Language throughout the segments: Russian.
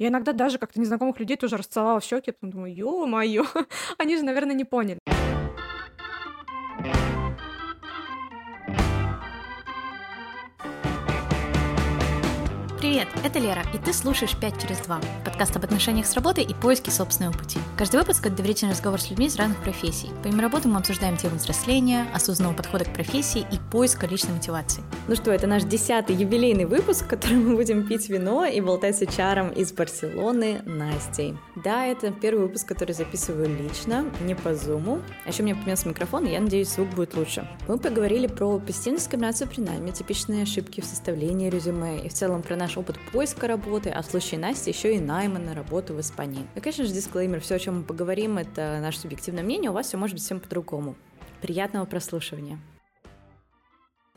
Я иногда даже как-то незнакомых людей тоже расцеловала в щеки, потом думаю, ё-моё, они же, наверное, не поняли. Привет, это Лера, и ты слушаешь «5 через 2» — подкаст об отношениях с работой и поиске собственного пути. Каждый выпуск — это доверительный разговор с людьми из разных профессий. Помимо работы мы обсуждаем тему взросления, осознанного подхода к профессии и поиска личной мотивации. Ну что, это наш десятый юбилейный выпуск, в котором мы будем пить вино и болтать с HR из Барселоны Настей. Да, это первый выпуск, который записываю лично, не по зуму. А еще меня поменялся микрофон, и я надеюсь, звук будет лучше. Мы поговорили про позитивную дискриминацию при найме, типичные ошибки в составлении резюме и в целом про наш опыт поиска работы, а в случае Насти еще и найма на работу в Испании. И, конечно же, дисклеймер, все, о чем мы поговорим, это наше субъективное мнение, у вас все может быть всем по-другому. Приятного прослушивания.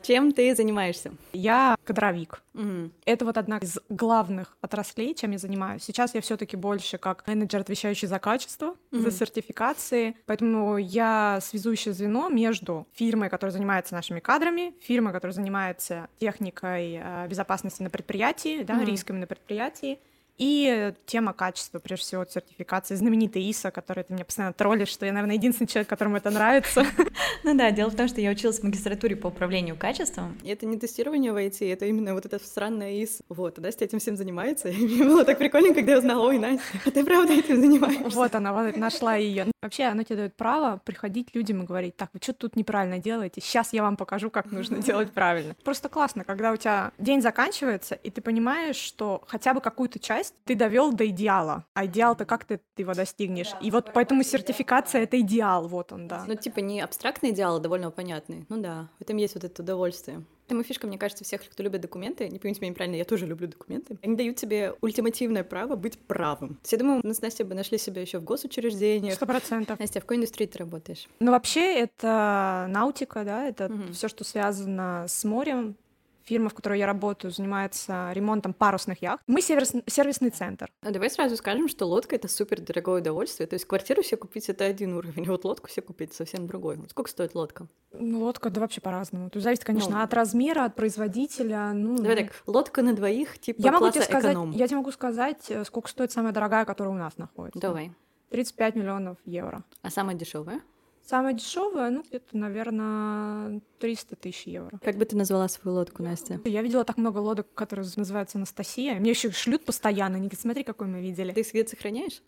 Чем ты занимаешься? Я кадровик. Мгм. Это вот одна из главных отраслей, чем я занимаюсь. Сейчас я все-таки больше как менеджер, отвечающий за качество, за Мгм. сертификации. Поэтому я связующее звено между фирмой, которая занимается нашими кадрами, фирмой, которая занимается техникой э, безопасности на предприятии, да, Мгм. рисками на предприятии. И тема качества, прежде всего, сертификации, знаменитая ИСа, которую ты меня постоянно троллишь, что я, наверное, единственный человек, которому это нравится. Ну да, дело в том, что я училась в магистратуре по управлению качеством. И Это не тестирование в IT, это именно вот это странное ИС. Вот, Настя этим всем занимается. И мне было так прикольно, когда я узнала, ой, Настя, а ты правда этим занимаешься? Вот она, вот нашла ее. Вообще, оно тебе дает право приходить людям и говорить, так, вы что тут неправильно делаете? Сейчас я вам покажу, как нужно делать правильно. Просто классно, когда у тебя день заканчивается, и ты понимаешь, что хотя бы какую-то часть ты довел до идеала. А идеал-то как ты его достигнешь? И вот поэтому сертификация — это идеал, вот он, да. Ну, типа, не абстрактный идеал, а довольно понятный. Ну да, в этом есть вот это удовольствие. Там и фишка, мне кажется, всех, кто любит документы, не поймите меня неправильно, я тоже люблю документы, они дают тебе ультимативное право быть правым. То есть я думаю, мы с Настей бы нашли себя еще в госучреждениях. Сто процентов. Настя, а в какой индустрии ты работаешь? Ну, вообще, это наутика, да, это Мгм. все, что связано с морем. Фирма, в которой я работаю, занимается ремонтом парусных яхт. Мы сервис- сервисный центр. А давай сразу скажем, что лодка — это супер дорогое удовольствие. То есть квартиру себе купить — это один уровень, а вот лодку себе купить — совсем другой. Вот сколько стоит лодка? Ну, Лодка, да вообще по-разному. То зависит, конечно, Ну. от размера, от производителя. Ну, Давай так, лодка на двоих, типа я могу тебе сказать, эконом. я тебе могу сказать, э, сколько стоит самая дорогая, которая у нас находится. Давай. 35 миллионов евро. А самая дешевая? Самая дешевая, ну, где-то, наверное, 300 тысяч евро. Как бы ты назвала свою лодку, Настя? Я видела так много лодок, которые называются Анастасия. Мне еще шлют постоянно. Они говорят, смотри, какой мы видели. Ты их где сохраняешь?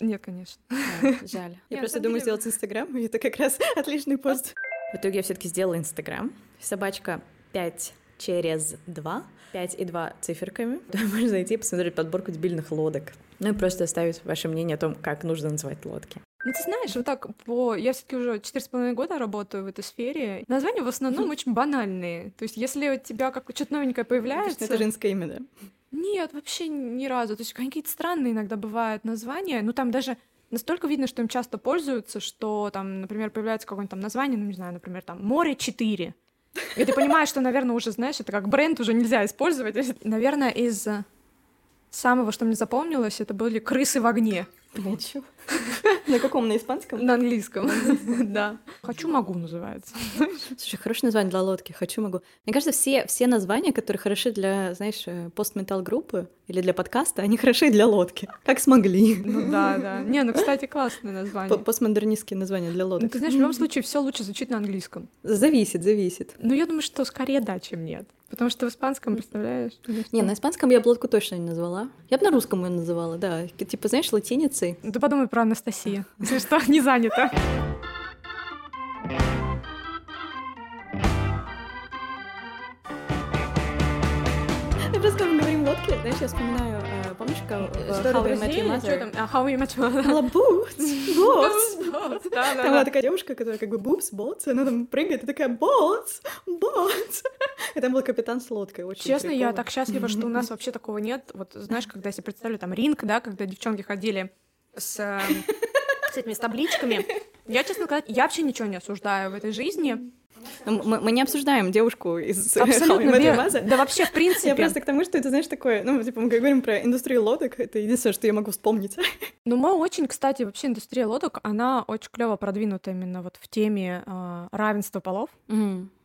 Нет, конечно. А, жаль. Я просто думаю деле- сделать Инстаграм, и это как раз отличный пост. В итоге я все-таки сделала Инстаграм. Собачка 5 через 2. 5 и 2 циферками. Туда можно зайти и посмотреть подборку дебильных лодок. Ну и просто оставить ваше мнение о том, как нужно называть лодки. Ну, ты знаешь, вот так по... Я все таки уже четыре с половиной года работаю в этой сфере. Названия в основном очень банальные. То есть, если у тебя как что-то новенькое появляется... Это женское имя, да? Нет, вообще ни разу. То есть какие-то странные иногда бывают названия. Ну, там даже настолько видно, что им часто пользуются, что там, например, появляется какое-нибудь там название, ну, не знаю, например, там «Море 4». И ты понимаешь, что, наверное, уже, знаешь, это как бренд уже нельзя использовать. Наверное, из э, самого, что мне запомнилось, это были «Крысы в огне» Ничего. На каком? На испанском? на английском. Да. «Хочу, могу» называется. Слушай, хорошее название для лодки. Хочу, могу. Мне кажется, все, все названия, которые хороши для, знаешь, э, постметал группы или для подкаста, они хороши для лодки. Как смогли. Ну да, да. Не, ну, кстати, классное название. Постмодернистские названия для Ну, лодок. ты знаешь, в любом случае, все лучше звучит на английском. Зависит, зависит. Ну, я думаю, что скорее да, чем нет. Потому что в испанском, представляешь? ну, Не, на испанском я бы лодку точно не назвала. Я бы на русском ее называла, да. Типа, знаешь, латиницей. Ну, Ты подумай про Анастасию. Если что, не занято. Просто, когда мы говорим лодки, знаешь, я вспоминаю, э, помнишь, как в How I Met Your Mother? А, How I Met Your Mother. Там была такая девушка, которая как бы boats, и она там прыгает и такая boats, boats. И там был капитан с лодкой, очень Честно, я так счастлива, что у нас вообще такого нет. Вот знаешь, когда я себе представлю там ринг, да, когда девчонки ходили с, э, с этими с табличками. Я, честно сказать, я вообще ничего не осуждаю в этой жизни. Ну, Мы, мы не обсуждаем девушку из Абсолютно. Mother. Да вообще, в принципе. Я просто к тому, что это, знаешь, такое, ну, типа, мы говорим про индустрию лодок, это единственное, что я могу вспомнить. Ну, мы очень, кстати, вообще индустрия лодок, она очень клево продвинута именно вот в теме э, равенства полов.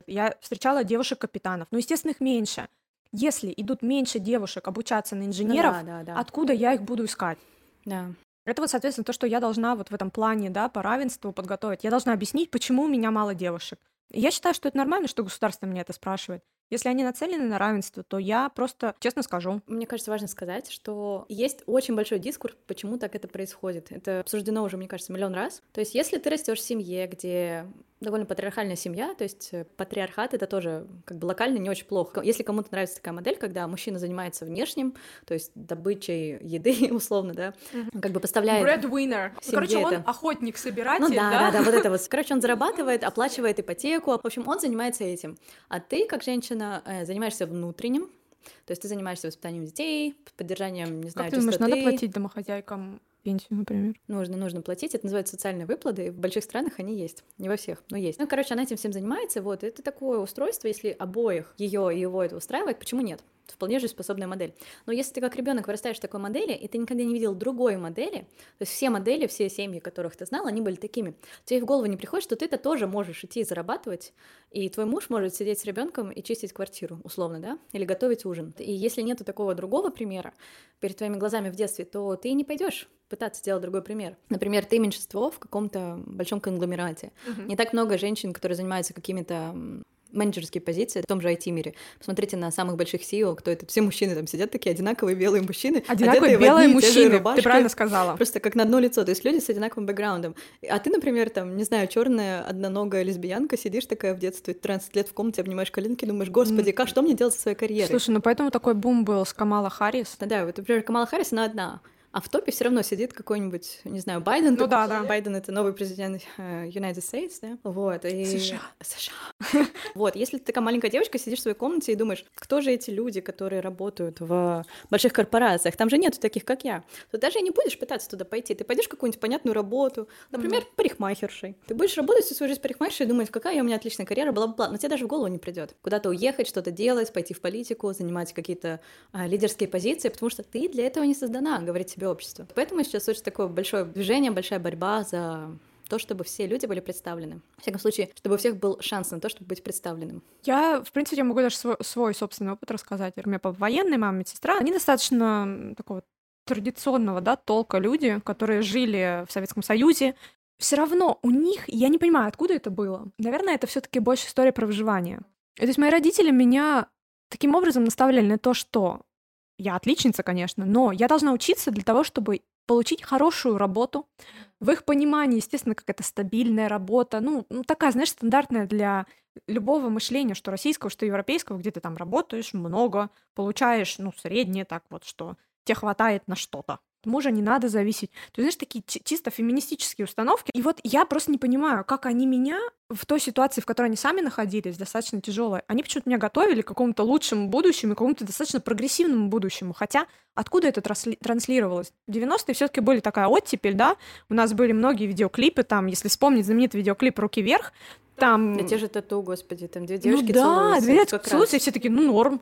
Я встречала девушек-капитанов, ну, естественно, их меньше. Если идут меньше девушек обучаться на инженеров, Ну да, да, да. откуда я их буду искать? Да. Это вот, соответственно, то, что я должна вот в этом плане, да, по равенству подготовить. Я должна объяснить, почему у меня мало девушек. Я считаю, что это нормально, что государство меня это спрашивает. Если они нацелены на равенство, то я просто честно скажу. Мне кажется, важно сказать, что есть очень большой дискурс, почему так это происходит. Это обсуждено уже, мне кажется, миллион раз. То есть, если ты растешь в семье, где довольно патриархальная семья, то есть э, патриархат это тоже как бы локально не очень плохо. Если кому-то нравится такая модель, когда мужчина занимается внешним, то есть добычей еды, условно, да, как бы поставляет... Breadwinner. Ну, Короче, он это. охотник-собиратель, Ну да, да, да, вот это вот. Короче, он зарабатывает, оплачивает ипотеку. В общем, он занимается этим. А ты, как женщина, э, занимаешься внутренним. То есть ты занимаешься воспитанием детей, поддержанием, не знаю, Как ты думаешь, надо платить домохозяйкам пенсию, например? Нужно, нужно платить. Это называется социальные выплаты. В больших странах они есть. Не во всех, но есть. Ну, короче, она этим всем занимается. Вот, это такое устройство, если обоих ее и его это устраивает, почему нет? Это вполне жизнеспособная модель. Но если ты как ребенок вырастаешь в такой модели, и ты никогда не видел другой модели, то есть все модели, все семьи, которых ты знал, они были такими, тебе в голову не приходит, что ты-то тоже можешь идти и зарабатывать, и твой муж может сидеть с ребенком и чистить квартиру, условно, да, или готовить ужин. И если нету такого другого примера перед твоими глазами в детстве, то ты не пойдешь пытаться сделать другой пример. Например, ты меньшинство в каком-то большом конгломерате. Не так много женщин, которые занимаются какими-то менеджерские позиции в том же IT-мире. Посмотрите на самых больших CEO, кто это. Все мужчины там сидят, такие одинаковые белые мужчины. Одинаковые одетые в белые мужчины, ты правильно сказала. Просто как на одно лицо, то есть люди с одинаковым бэкграундом. А ты, например, там, не знаю, черная одноногая лесбиянка, сидишь такая в детстве, 13 лет в комнате, обнимаешь коленки, думаешь, господи, как, что мне делать со своей карьерой? Слушай, ну поэтому такой бум был с Камала Харрис. Да, да, вот, например, Камала Харрис, она одна. А в топе все равно сидит какой-нибудь, не знаю, Байден. Ну да, да. Байден это новый президент э, United States, да? Вот. И... США. США. Вот. Если ты такая маленькая девочка, сидишь в своей комнате и думаешь, кто же эти люди, которые работают в больших корпорациях? Там же нету таких, как я. То даже и не будешь пытаться туда пойти. Ты пойдешь в какую-нибудь понятную работу, например, парикмахершей. Ты будешь работать всю свою жизнь парикмахершей и думать, какая у меня отличная карьера, бла-бла-бла. Но тебе даже в голову не придет. Куда-то уехать, что-то делать, пойти в политику, занимать какие-то а, лидерские позиции, потому что ты для этого не создана, говорит тебе общество. Поэтому сейчас очень такое большое движение, большая борьба за то, чтобы все люди были представлены. В всяком случае, чтобы у всех был шанс на то, чтобы быть представленным. Я, в принципе, я могу даже свой, свой собственный опыт рассказать. У меня папа военный, мама медсестра. Они достаточно такого традиционного, да, толка люди, которые жили в Советском Союзе. Все равно у них, я не понимаю, откуда это было. Наверное, это все таки больше история про выживание. И То есть мои родители меня таким образом наставляли на то, что я отличница, конечно, но я должна учиться для того, чтобы получить хорошую работу. В их понимании, естественно, какая-то стабильная работа, ну, ну, такая, знаешь, стандартная для любого мышления, что российского, что европейского, где ты там работаешь много, получаешь, ну, среднее так вот, что тебе хватает на что-то. Мужа не надо зависеть. То есть, знаешь, такие чи- чисто феминистические установки. И вот я просто не понимаю, как они меня в той ситуации, в которой они сами находились, достаточно тяжелой, они почему-то меня готовили к какому-то лучшему будущему, к какому-то достаточно прогрессивному будущему. Хотя откуда это трансли- транслировалось? В 90-е все таки были такая оттепель, да? У нас были многие видеоклипы, там, если вспомнить знаменитый видеоклип «Руки вверх», там... Да те же тату, господи, там две Ну девушки да, целуются, две это как раз. целуются, и все такие, ну норм.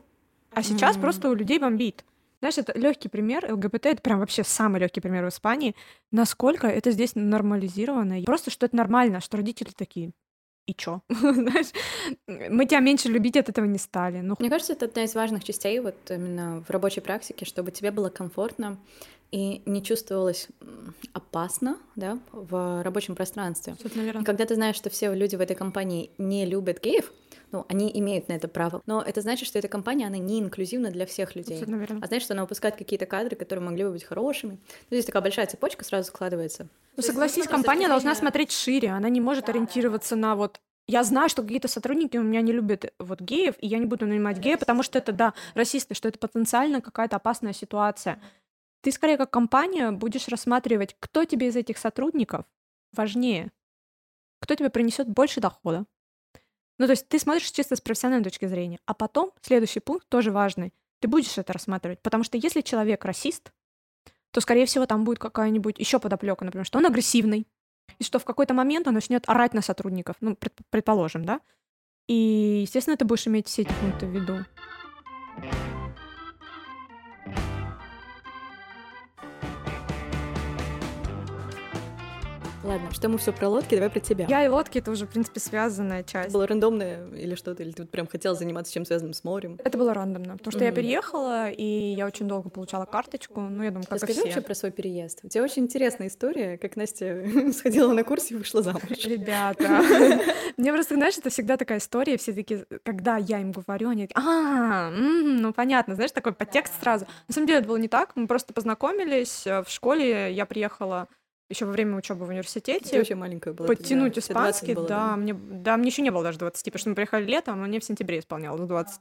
А сейчас Мгм. просто у людей бомбит. Знаешь, это легкий пример. ЛГБТ это прям вообще самый легкий пример в Испании. Насколько это здесь нормализировано. Просто что это нормально, что родители такие. И чё? Знаешь, мы тебя меньше любить от этого не стали. Ну, Мне кажется, это одна из важных частей вот именно в рабочей практике, чтобы тебе было комфортно и не чувствовалось опасно, да, в рабочем пространстве. что-то, наверное. И когда ты знаешь, что все люди в этой компании не любят геев, ну, они имеют на это право, но это значит, что эта компания, она не инклюзивна для всех людей. Абсолютно верно. А значит, что она выпускает какие-то кадры, которые могли бы быть хорошими. Ну, здесь такая большая цепочка сразу складывается. Ну, согласись, компания должна смотреть шире. Она не может ориентироваться на вот я знаю, что какие-то сотрудники у меня не любят вот геев, и я не буду нанимать гея, потому что это, да, расисты, что это потенциально какая-то опасная ситуация. Ты скорее как компания будешь рассматривать, кто тебе из этих сотрудников важнее, кто тебе принесет больше дохода. Ну, то есть ты смотришь чисто с профессиональной точки зрения. А потом, следующий пункт тоже важный, ты будешь это рассматривать. Потому что если человек расист, то, скорее всего, там будет какая-нибудь еще подоплека, например, что он агрессивный, и что в какой-то момент он начнет орать на сотрудников, ну, пред- предположим, да? И, естественно, ты будешь иметь все эти пункты в виду. Ладно, что мы все про лодки, давай про тебя. Я и лодки — это уже, в принципе, связанная часть. Было рандомное или что-то, или ты вот прям хотела заниматься чем связанным с морем? Это было рандомно, потому что я переехала, и я очень долго получала карточку, ну, я думаю, как Расскажи и все. вообще про свой переезд. У тебя очень интересная история, как Настя сходила на курс и вышла замуж. Ребята, мне просто, знаешь, это всегда такая история, все таки когда я им говорю, они такие, а, ну понятно, знаешь, такой подтекст сразу. На самом деле это было не так, мы просто познакомились э, в школе, я приехала еще во время учебы в Ты университете, вообще маленькая была. подтянуть тогда. Тебе 20 испанский, было, да, мне, да, мне еще не было даже 20, потому что мы приехали летом, а мне в сентябре исполнялось 20.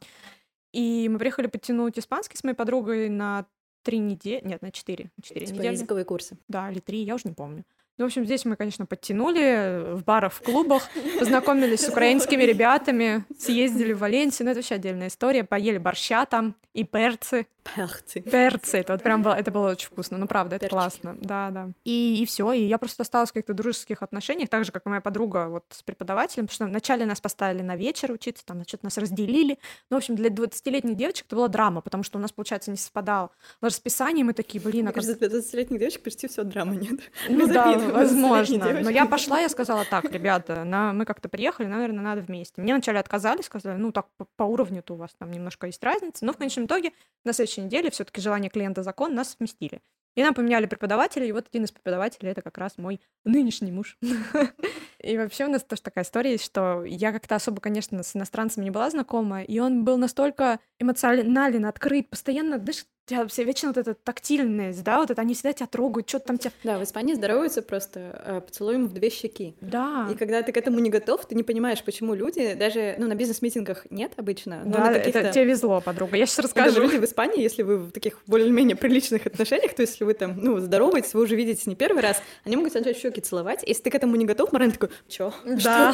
И мы приехали подтянуть испанский с моей подругой на три недели, нет, на четыре, четыре Типа недели. языковые курсы. Да, или три, я уже не помню. Ну, в общем, здесь мы, конечно, подтянули в барах, в клубах, познакомились с украинскими ребятами, съездили в Валенсию, ну, это вообще отдельная история, поели борща там и перцы. Перцы. Перцы, это вот прям было, это было очень вкусно, ну, правда, это Перчики. классно, да, да. И, и все, и я просто осталась в каких-то дружеских отношениях, так же, как и моя подруга вот с преподавателем, потому что вначале нас поставили на вечер учиться, там, что-то нас разделили, ну, в общем, для 20-летних девочек это была драма, потому что у нас, получается, не совпадало расписание, мы такие, блин, а для 20-летних девочек почти все драма нет. ну да, обид, 20-летние возможно. Но я пошла, я сказала, так, ребята, на, мы как-то приехали, наверное, надо вместе. Мне вначале отказали, сказали, ну так по, по уровню-то у вас там немножко есть разница. Но в конечном итоге на следующей неделе все таки желание клиента закон, нас сместили. И нам поменяли преподавателя, и вот один из преподавателей это как раз мой нынешний муж. И вообще у нас тоже такая история есть, что я как-то особо, конечно, с иностранцами не была знакома, и он был настолько эмоционален, открыт, постоянно, знаешь, тебя все вечно вот эта тактильность, да, вот это они всегда тебя трогают, что-то там тебя... Да, в Испании здороваются просто э, поцелуем в две щеки. Да. И когда ты к этому не готов, ты не понимаешь, почему люди, даже, ну, на бизнес-митингах нет обычно, но Да, на это тебе везло, подруга. Я сейчас вы расскажу. люди в Испании, если вы в таких более-менее приличных отношениях, то если вы там, ну, здороваетесь, вы уже видите не первый раз, они могут начать щеки целовать. Если ты к этому не готов, морально такой, чё? Да. Да.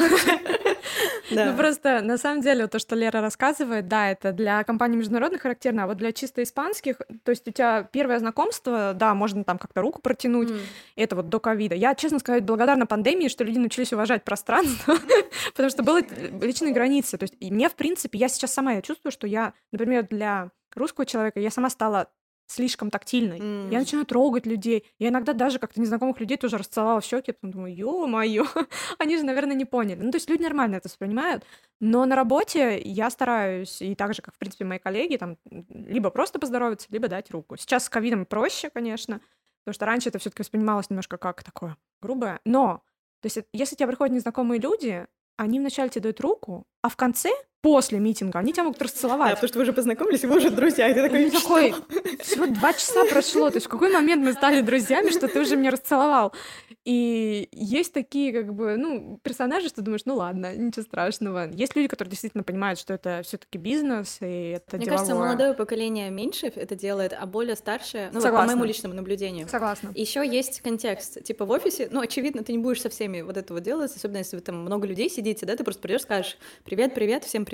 Ну просто на самом деле то, что Лера рассказывает, да, это для компаний международных характерно, а вот для чисто испанских, то есть у тебя первое знакомство, да, можно там как-то руку протянуть, это вот до ковида. Я, честно сказать, благодарна пандемии, что люди научились уважать пространство, потому что были личные границы. То есть и мне, в принципе, я сейчас сама я чувствую, что я, например, для русского человека, я сама стала слишком тактильной. М. Я начинаю трогать людей. Я иногда даже как-то незнакомых людей тоже расцеловала в щеки. Потом думаю, ё-моё, они же, наверное, не поняли. Ну, то есть люди нормально это воспринимают. Но на работе я стараюсь, и так же, как, в принципе, мои коллеги, там, либо просто поздороваться, либо дать руку. Сейчас с ковидом проще, конечно, потому что раньше это все таки воспринималось немножко как такое грубое. Но, то есть, э, если тебе приходят незнакомые люди, они вначале тебе дают руку, а в конце, после митинга, они тебя могут Да, расцеловать. потому что вы уже познакомились, и вы уже друзья, и ты такой, И ты такой, всего два часа прошло, то есть в какой момент мы стали друзьями, что ты уже меня расцеловал? И есть такие, как бы, ну, персонажи, что думаешь, ну ладно, ничего страшного. Есть люди, которые действительно понимают, что это все таки бизнес, и это Мне кажется, деловое. молодое поколение меньше это делает, а более старшее, ну, вот по Согласна. моему личному наблюдению. Согласна. Еще есть контекст. Типа в офисе, ну, очевидно, ты не будешь со всеми вот этого делать, особенно если вы там много людей сидите, да, ты просто придешь, скажешь привет, привет, всем привет.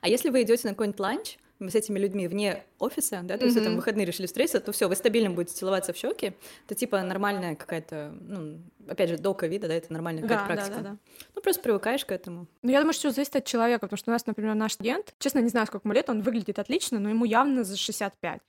А если вы идете на какой-нибудь ланч с этими людьми вне офиса, да, то есть вы там выходные решили встретиться, то все, вы стабильно будете целоваться в щеки. Это типа нормальная какая-то, ну, опять же, до ковида, да, это нормальная какая-то Да, да, практика. да, да. Ну, просто привыкаешь к этому. Ну, я думаю, что всё зависит от человека, потому что у нас, например, наш студент, честно, не знаю, сколько ему лет, он выглядит отлично, но ему явно за 65.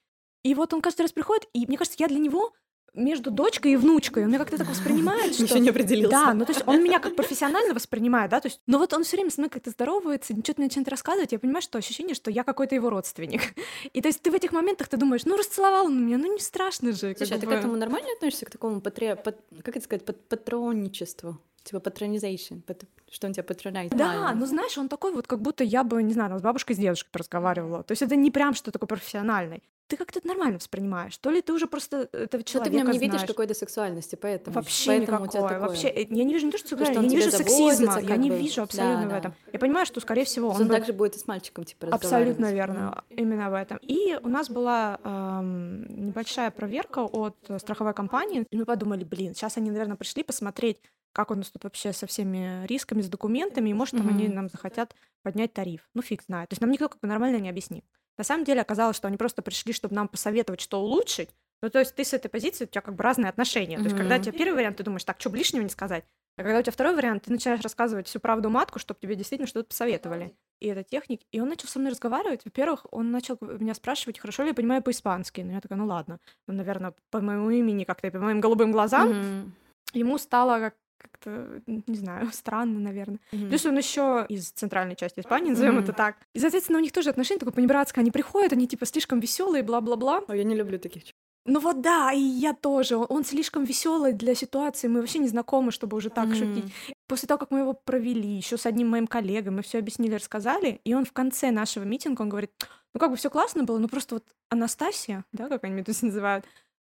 И вот он каждый раз приходит, и мне кажется, я для него между дочкой и внучкой. Он меня как-то так воспринимает, что... Еще не определился. Да, ну то есть он меня как профессионально воспринимает, да, то есть, но вот он все время со мной как-то здоровается, что-то начинает рассказывать, я понимаю, что ощущение, что я какой-то его родственник. И то есть ты в этих моментах ты думаешь, ну расцеловал он меня, ну не страшно же. Слушай, а ты к этому нормально относишься, к такому патри... пат- как это сказать, пат- патронничеству? Типа патронизation, пат- что он тебя патронает. Да, ну знаешь, он такой вот, как будто я бы, не знаю, с бабушкой, с дедушкой разговаривала. То есть это не прям что такое профессиональный. Ты как-то это нормально воспринимаешь. То ли ты уже просто этого Но ты в человека нем не видишь знаешь. какой-то сексуальности, поэтому. Вообще поэтому у тебя никакой. такое. Вообще, я не вижу не то, что сексуальность, я не вижу сексизма, я не бы. вижу абсолютно Да, в да. этом. Я понимаю, что, скорее всего, он Он бы- также будет и с мальчиком, типа, Абсолютно верно, именно в этом. И у нас была эм, небольшая проверка от страховой компании, и мы подумали, блин, сейчас они, наверное, пришли посмотреть, как у нас тут вообще со всеми рисками, с документами, и может, там они Мгм. нам захотят поднять тариф. Ну, фиг знает. То есть нам никто как бы нормально не объяснил. На самом деле оказалось, что они просто пришли, чтобы нам посоветовать, что улучшить. Ну, то есть ты с этой позиции, у тебя как бы разные отношения. То есть когда у тебя первый вариант, ты думаешь, так, что бы лишнего не сказать? А когда у тебя второй вариант, ты начинаешь рассказывать всю правду матку, чтобы тебе действительно что-то посоветовали. И это техник. И он начал со мной разговаривать. Во-первых, он начал меня спрашивать, хорошо ли я понимаю по-испански. Ну, я такая, ну ладно. Ну, наверное, по моему имени как-то по моим голубым глазам. Мгм. Ему стало как как-то, не знаю, странно, наверное. Мгм. Плюс он еще из центральной части Испании, назовем Мгм. это так. И, соответственно, у них тоже отношения такое понебратское. Они приходят, они типа слишком веселые, бла-бла-бла. Ой, я не люблю таких. Ну вот да, и я тоже. Он- слишком веселый для ситуации. Мы вообще не знакомы, чтобы уже так Мгм. шутить. После того, как мы его провели, еще с одним моим коллегой, мы все объяснили, рассказали, и он в конце нашего митинга, он говорит, ну как бы все классно было, но просто вот Анастасия, да, как они меня тут называют,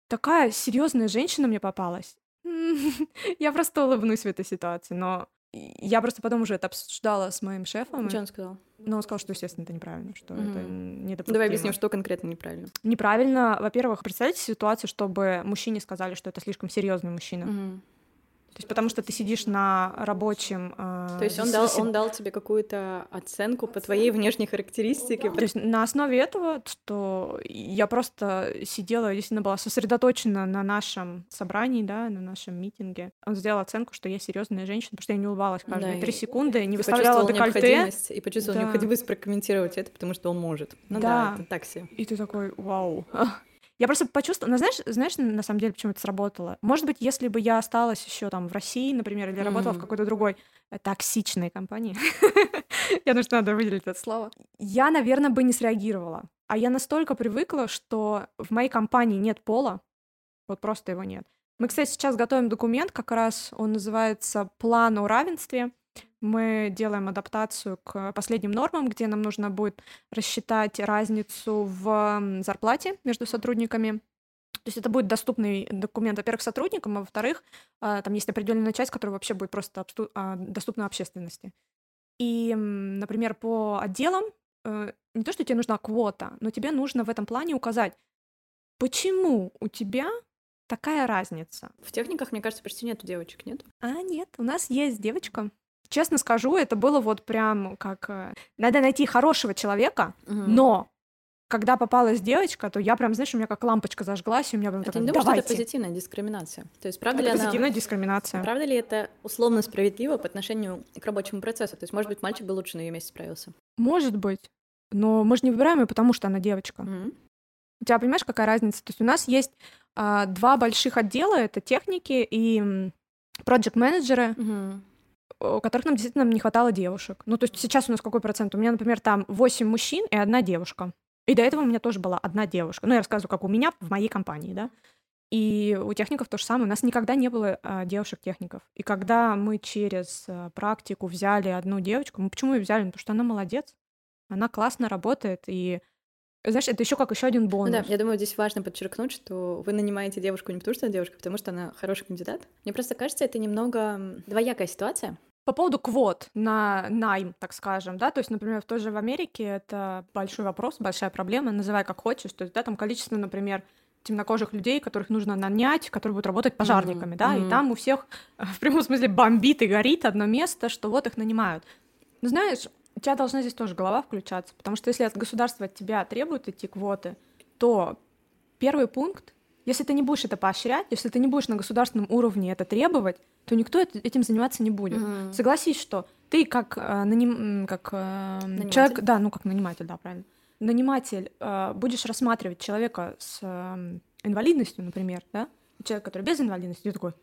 такая серьезная женщина мне попалась. Я просто улыбнусь в этой ситуации, но я просто потом уже это обсуждала с моим шефом, Что он сказал? но он сказал, что, естественно, это неправильно, что это Мгм. недопустимо. Давай объясним, что конкретно неправильно. Неправильно, во-первых, представьте ситуацию, чтобы мужчине сказали, что это слишком серьезный мужчина. Мгм. То есть потому что ты сидишь на рабочем... э, То есть он дал, он дал тебе какую-то оценку по твоей внешней характеристике. То есть на основе этого, что я просто сидела, действительно была сосредоточена на нашем собрании, да, на нашем митинге. Он сделал оценку, что я серьезная женщина, потому что я не улыбалась каждые Да, три секунды, не выставляла декольте. необходимость и почувствовал Да. необходимость прокомментировать это, потому что он может. Ну да, Да. это так себе. И ты такой, вау. Я просто почувствовала, ну, знаешь, знаешь, на самом деле, почему это сработало? Может быть, если бы я осталась еще там в России, например, или работала в Мгм. какой-то другой э, токсичной компании, я думаю, что надо выделить это слово, я, наверное, бы не среагировала. А я настолько привыкла, что в моей компании нет пола, вот просто его нет. Мы, кстати, сейчас готовим документ, как раз он называется «План о равенстве». Мы делаем адаптацию к последним нормам, где нам нужно будет рассчитать разницу в зарплате между сотрудниками. То есть это будет доступный документ, во-первых, сотрудникам, а во-вторых, а, там есть определенная часть, которая вообще будет просто а, доступна общественности. И, например, по отделам э, не то, что тебе нужна квота, но тебе нужно в этом плане указать, почему у тебя такая разница. В техниках, мне кажется, почти нету девочек, нет? А нет, у нас есть девочка. Честно скажу, это было вот прям как... э, Надо найти хорошего человека, но когда попалась девочка, то я прям, знаешь, у меня как лампочка зажглась, и у меня прям А ты такая, не думаешь, что это позитивная дискриминация? То есть правда ли Это она... позитивная дискриминация. Правда ли это условно справедливо по отношению к рабочему процессу? То есть, может быть, мальчик бы лучше на ее месте справился? Может быть. Но мы же не выбираем ее, потому что она девочка. Мгм. У тебя понимаешь, какая разница? То есть у нас есть а, два больших отдела, это техники и проект менеджеры Мгм. У которых нам действительно не хватало девушек. Ну, то есть сейчас у нас какой процент? У меня, например, там 8 мужчин и одна девушка. И до этого у меня тоже была одна девушка. Ну, я рассказываю, как у меня в моей компании, да. И у техников то же самое. У нас никогда не было а, девушек-техников. И когда мы через а, практику взяли одну девочку, мы почему ее взяли? Ну, потому что она молодец. Она классно работает. И, знаешь, это еще как еще один Ну бонус. да, я думаю, здесь важно подчеркнуть, что вы нанимаете девушку не потому, что она девушка, а потому что она хороший кандидат. Мне просто кажется, это немного двоякая ситуация. По поводу квот на найм, так скажем, да, то есть, например, в той же в Америке это большой вопрос, большая проблема, называй как хочешь, то есть, да, там количество, например, темнокожих людей, которых нужно нанять, которые будут работать пожарниками, да, мгм. и там у всех в прямом смысле бомбит и горит одно место, что вот их нанимают. Но знаешь, у тебя должна здесь тоже голова включаться, потому что если от государства от тебя требуют эти квоты, то первый пункт, если ты не будешь это поощрять, если ты не будешь на государственном уровне это требовать, то никто эт- этим заниматься не будет. Мгм. Согласись, что ты как, э, наним- как э, Наниматель. человек, да, ну как наниматель, да, правильно, наниматель, э, будешь рассматривать человека с э, инвалидностью, например, да, человек, который без инвалидности, ты такой,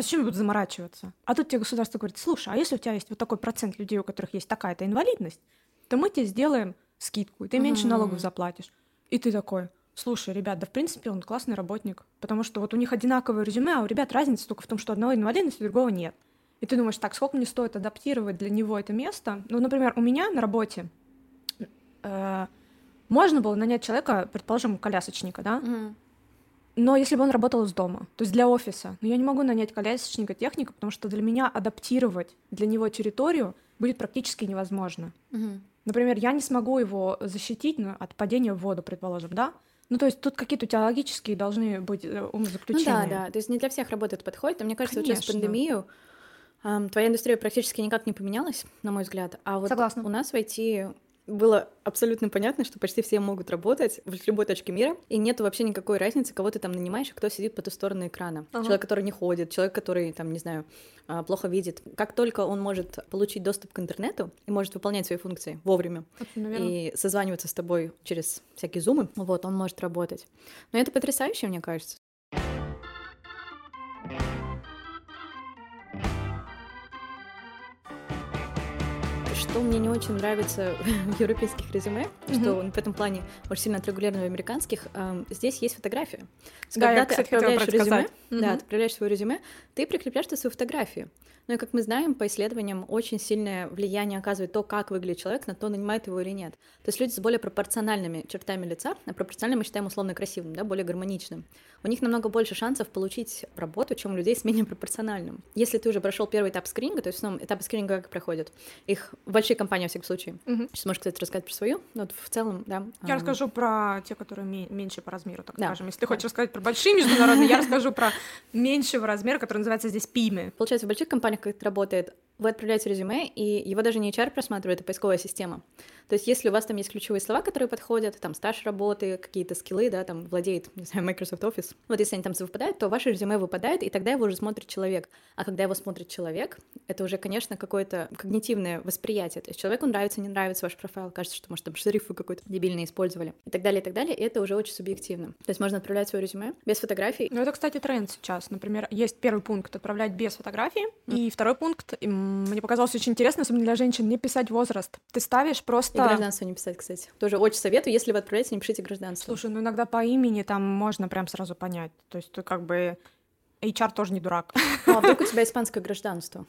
а зачем я буду заморачиваться? А тут тебе государство говорит, слушай, а если у тебя есть вот такой процент людей, у которых есть такая-то инвалидность, то мы тебе сделаем скидку, и ты меньше налогов заплатишь. И ты такой, слушай, ребят, да в принципе он классный работник, потому что вот у них одинаковое резюме, а у ребят разница только в том, что одного инвалидности, другого нет. И ты думаешь, так, сколько мне стоит адаптировать для него это место? Ну, например, у меня на работе э, можно было нанять человека, предположим, колясочника, да, Мгм. Но если бы он работал из дома, то есть для офиса, но я не могу нанять колясочника техника, потому что для меня адаптировать для него территорию будет практически невозможно. Мгм. Например, я не смогу его защитить ну, от падения в воду, предположим, да? Ну, то есть тут какие-то у тебя логические должны быть э, Ну умозаключения. да, да. То есть не для всех работает подходит. Но мне кажется, вот сейчас Конечно. пандемию ам, твоя индустрия практически никак не поменялась, на мой взгляд. А вот Согласна. у нас в IT было абсолютно понятно, что почти все могут работать в любой точке мира, и нет вообще никакой разницы, кого ты там нанимаешь, и кто сидит по ту сторону экрана. Ага. Человек, который не ходит, человек, который, там, не знаю, а, плохо видит. Как только он может получить доступ к интернету и может выполнять свои функции вовремя, и созваниваться с тобой через всякие зумы, вот, он может работать. Но это потрясающе, мне кажется. Что мне не очень нравится в европейских резюме, mm-hmm. что в этом плане очень сильно отрегулировано в американских, э, здесь есть фотография. Да, когда я, ты кстати, отправляешь резюме, mm-hmm. да, отправляешь свое резюме, ты прикрепляешь свою фотографию. Ну и как мы знаем, по исследованиям очень сильное влияние оказывает то, как выглядит человек, на то, нанимает его или нет. То есть люди с более пропорциональными чертами лица, а пропорционально мы считаем условно красивым, да, более гармоничным, у них намного больше шансов получить работу, чем у людей с менее пропорциональным. Если ты уже прошел первый этап скрининга, то есть в основном этапы скрининга как проходят? Их большие компании, во всяком случае. Угу. Сейчас можешь, кстати, рассказать про свою, но вот в целом, да. Я а... расскажу про те, которые меньше по размеру, так да. скажем. Если ты хочешь рассказать про большие международные, я расскажу про меньшего размера, который называется здесь пиме. Получается, в больших компаниях, как это работает, вы отправляете резюме, и его даже не HR просматривает, а поисковая система. То есть если у вас там есть ключевые слова, которые подходят, там стаж работы, какие-то скиллы, да, там владеет, не знаю, Microsoft Office, вот если они там совпадают, то ваше резюме выпадает, и тогда его уже смотрит человек. А когда его смотрит человек, это уже, конечно, какое-то когнитивное восприятие. То есть человеку нравится, не нравится ваш профайл, кажется, что, может, там шрифты какой-то дебильный использовали, и так далее, и так далее, и это уже очень субъективно. То есть можно отправлять свое резюме без фотографий. Ну, это, кстати, тренд сейчас. Например, есть первый пункт — отправлять без фотографии, mm. и второй пункт, мне показалось очень интересно, особенно для женщин, не писать возраст. Ты ставишь просто... И гражданство не писать, кстати. Тоже очень советую, если вы отправляете, не пишите гражданство. Слушай, ну иногда по имени там можно прям сразу понять. То есть ты как бы... HR тоже не дурак. А вдруг у тебя испанское гражданство?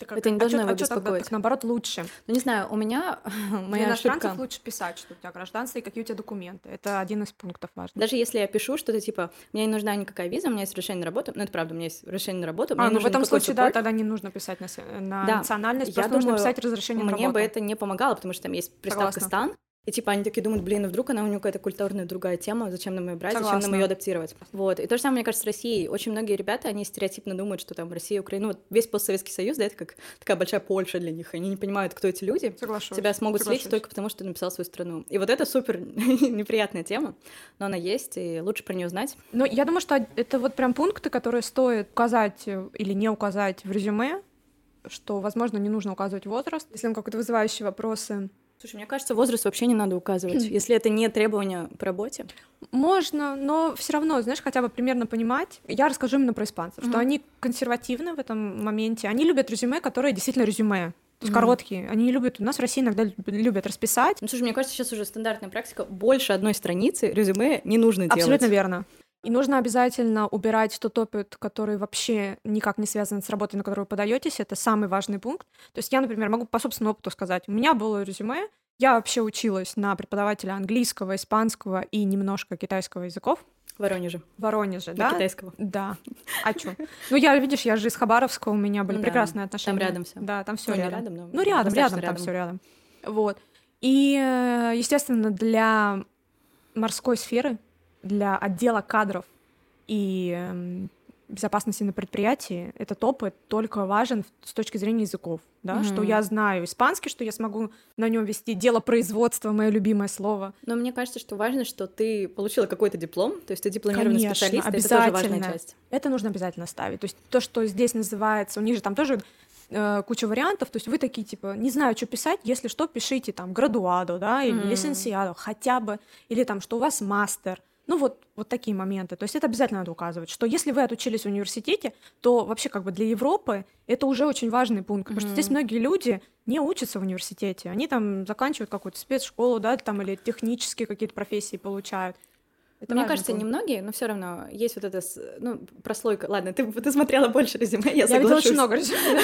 Так, это не должно а его а беспокоить. Тогда, так наоборот лучше. Ну не знаю, у меня моя Для иностранцев ошибка. лучше писать, что у тебя гражданство и какие у тебя документы. Это один из пунктов важных. Даже если я пишу что-то типа, мне не нужна никакая виза, у меня есть разрешение на работу, ну это правда, у меня есть разрешение на работу. А, мне ну в этом случае, да, support. тогда не нужно писать на, на Да. национальность, Я просто нужно думаю, писать разрешение на Мне работу. бы это не помогало, потому что там есть приставка Согласна. «стан», и типа они такие думают, блин, ну вдруг она у нее какая-то культурная другая тема, зачем нам ее брать, зачем нам Согласна. ее адаптировать. Вот. И то же самое, мне кажется, с Россией. Очень многие ребята, они стереотипно думают, что там Россия, Украина, ну, вот весь постсоветский союз, да, это как такая большая Польша для них. Они не понимают, кто эти люди. Соглашусь. Тебя смогут соглашусь. слить только потому, что ты написал свою страну. И вот это супер неприятная тема, но она есть, и лучше про нее знать. Но я думаю, что это вот прям пункты, которые стоит указать э, или не указать в резюме, что, возможно, не нужно указывать возраст, если он какой-то вызывающий вопросы. Слушай, мне кажется, возраст вообще не надо указывать, если это не требование по работе. Можно, но все равно, знаешь, хотя бы примерно понимать. Я расскажу именно про испанцев, что они консервативны в этом моменте. Они любят резюме, которые действительно резюме. То есть Мгм. короткие. Они не любят. У нас в России иногда люб- любят расписать. Ну, слушай, мне кажется, сейчас уже стандартная практика. Больше одной страницы резюме не нужно делать. Абсолютно верно. И нужно обязательно убирать тот опыт, который вообще никак не связан с работой, на которую вы подаетесь. Это самый важный пункт. То есть я, например, могу по собственному опыту сказать. У меня было резюме. Я вообще училась на преподавателя английского, испанского и немножко китайского языков Воронеже. Воронеже, Да? да? китайского. Да. А чё? Ну, я, видишь, я же из Хабаровска, у меня были Да, прекрасные отношения. там рядом всё. Да, там все Ну, рядом. рядом, но Ну, рядом, рядом, там все рядом. Вот. И, э, естественно, для морской сферы, для отдела кадров и эм, безопасности на предприятии этот опыт только важен с точки зрения языков, да, Мгм. что я знаю испанский, что я смогу на нем вести дело производства, мое любимое слово. Но мне кажется, что важно, что ты получила какой-то диплом, то есть ты дипломированный Конечно, специалист, это тоже важная обязательно. часть. Это нужно обязательно ставить. То есть то, что здесь называется, у них же там тоже э, куча вариантов, то есть вы такие, типа, не знаю, что писать, если что, пишите там градуадо, да, или Мгм. лисенсиадо, хотя бы, или там, что у вас мастер, ну вот, вот такие моменты. То есть это обязательно надо указывать, что если вы отучились в университете, то вообще как бы для Европы это уже очень важный пункт, потому что здесь многие люди не учатся в университете, они там заканчивают какую-то спецшколу, да, там или технические какие-то профессии получают. Это Мне кажется, пункт. немногие, но все равно есть вот эта, ну, прослойка. Ладно, ты, ты смотрела больше резюме, я Я видела соглашусь. очень много резюме.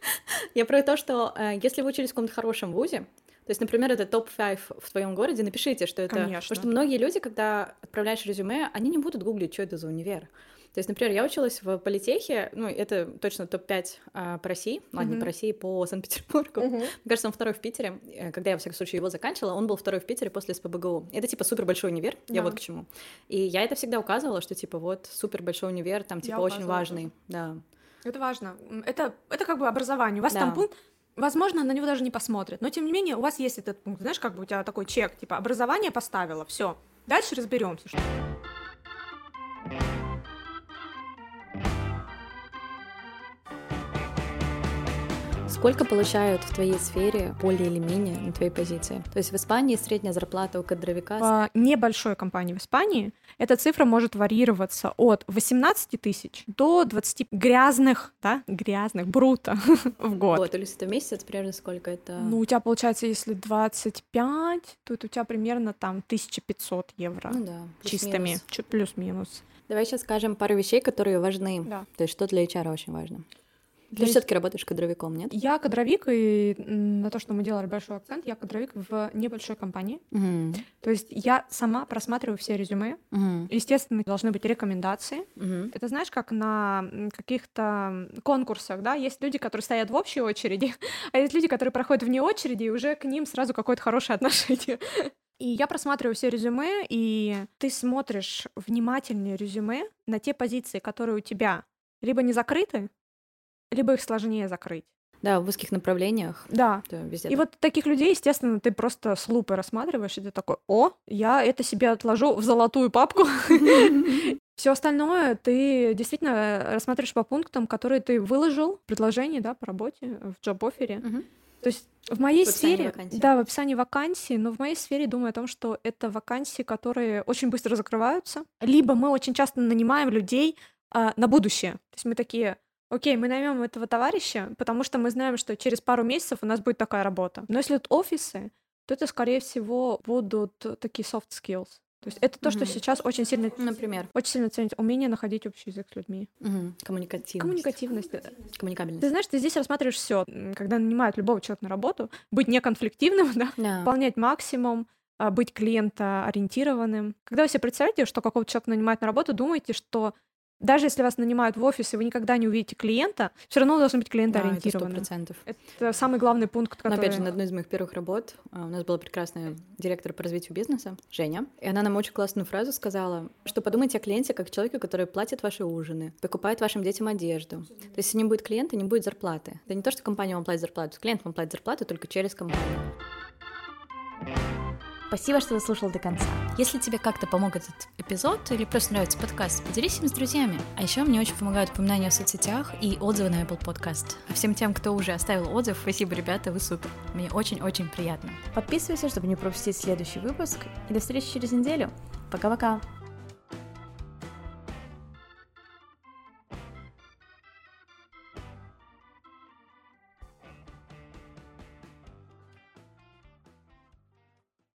Я про то, что э, если вы учились в каком-то хорошем вузе, то есть, например, это топ-5 в твоем городе, напишите, что это... Конечно. Потому что многие люди, когда отправляешь резюме, они не будут гуглить, что это за универ. То есть, например, я училась в политехе, ну, это точно топ-5 а, по России, ладно, не Мгм. по России, по Санкт-Петербургу. Мгм. Мне кажется, он второй в Питере. Э, Когда я, во всяком случае, его заканчивала, он был второй в Питере после СПБГУ. Это, типа, супер большой универ, я Да. вот к чему. И я это всегда указывала, что, типа, вот, супер большой универ, там, типа, очень указывала важный. Да. Это важно. Это, это как бы образование. У вас Да. там пункт, возможно, на него даже не посмотрят, но тем не менее у вас есть этот пункт. Знаешь, как бы у тебя такой чек, типа образование поставила, все. Дальше разберемся. Сколько получают в твоей сфере более или менее на твоей позиции? То есть в Испании средняя зарплата у кадровика... В небольшой компании в Испании эта цифра может варьироваться от 18 тысяч до 20 грязных, да, грязных, брута в год. Вот, то есть это месяц примерно сколько это? Ну, у тебя получается, если 25, то это у тебя примерно там 1500 евро ну, да, чистыми, чуть плюс-минус. Давай сейчас скажем пару вещей, которые важны. Да. То есть что для HR очень важно. Ты Для... все-таки работаешь кадровиком, нет? Я кадровик, и на то, что мы делали большой акцент, я кадровик в небольшой компании. Угу. То есть я сама просматриваю все резюме. Угу. Естественно, должны быть рекомендации. Угу. Это знаешь, как на каких-то конкурсах, да, есть люди, которые стоят в общей очереди, а есть люди, которые проходят вне очереди, и уже к ним сразу какое-то хорошее отношение. И я просматриваю все резюме, и ты смотришь внимательнее резюме на те позиции, которые у тебя либо не закрыты, либо их сложнее закрыть. Да, в узких направлениях. Да. Везде и так. вот таких людей, естественно, ты просто с лупой рассматриваешь, и ты такой, о, я это себе отложу в золотую папку. Все остальное ты действительно рассматриваешь по пунктам, которые ты выложил в предложении, да, по работе, в джоб-офере. То есть в моей в сфере, да, в описании вакансии, но в моей сфере думаю о том, что это вакансии, которые очень быстро закрываются. Либо мы очень часто нанимаем людей а, на будущее. То есть мы такие, окей, мы наймем этого товарища, потому что мы знаем, что через пару месяцев у нас будет такая работа. Но если это офисы, то это, скорее всего, будут такие soft skills. То есть это то, что сейчас очень сильно, например, очень сильно ценить умение находить общий язык с людьми. Угу. Коммуникативность. Коммуникативность. Коммуникабельность. Ты знаешь, ты здесь рассматриваешь все, когда нанимают любого человека на работу, быть неконфликтивным, да, yeah. выполнять максимум, а, быть клиентоориентированным. Когда вы себе представляете, что какого-то человека нанимают на работу, думайте, что даже если вас нанимают в офис, и вы никогда не увидите клиента, все равно должен быть клиентоориентированным. Да, это, 100%. это самый главный пункт, который... Но опять же, на одной из моих первых работ а, у нас была прекрасная директор по развитию бизнеса, Женя, и она нам очень классную фразу сказала, что подумайте о клиенте как человеке, который платит ваши ужины, покупает вашим детям одежду. То есть, если не будет клиента, не будет зарплаты. Это не то, что компания вам платит зарплату, клиент вам платит зарплату только через компанию. Спасибо, что дослушал до конца. Если тебе как-то помог этот эпизод или просто нравится подкаст, поделись им с друзьями. А еще мне очень помогают упоминания в соцсетях и отзывы на Apple Podcast. А всем тем, кто уже оставил отзыв, спасибо, ребята, вы супер. Мне очень-очень приятно. Подписывайся, чтобы не пропустить следующий выпуск. И до встречи через неделю. Пока-пока.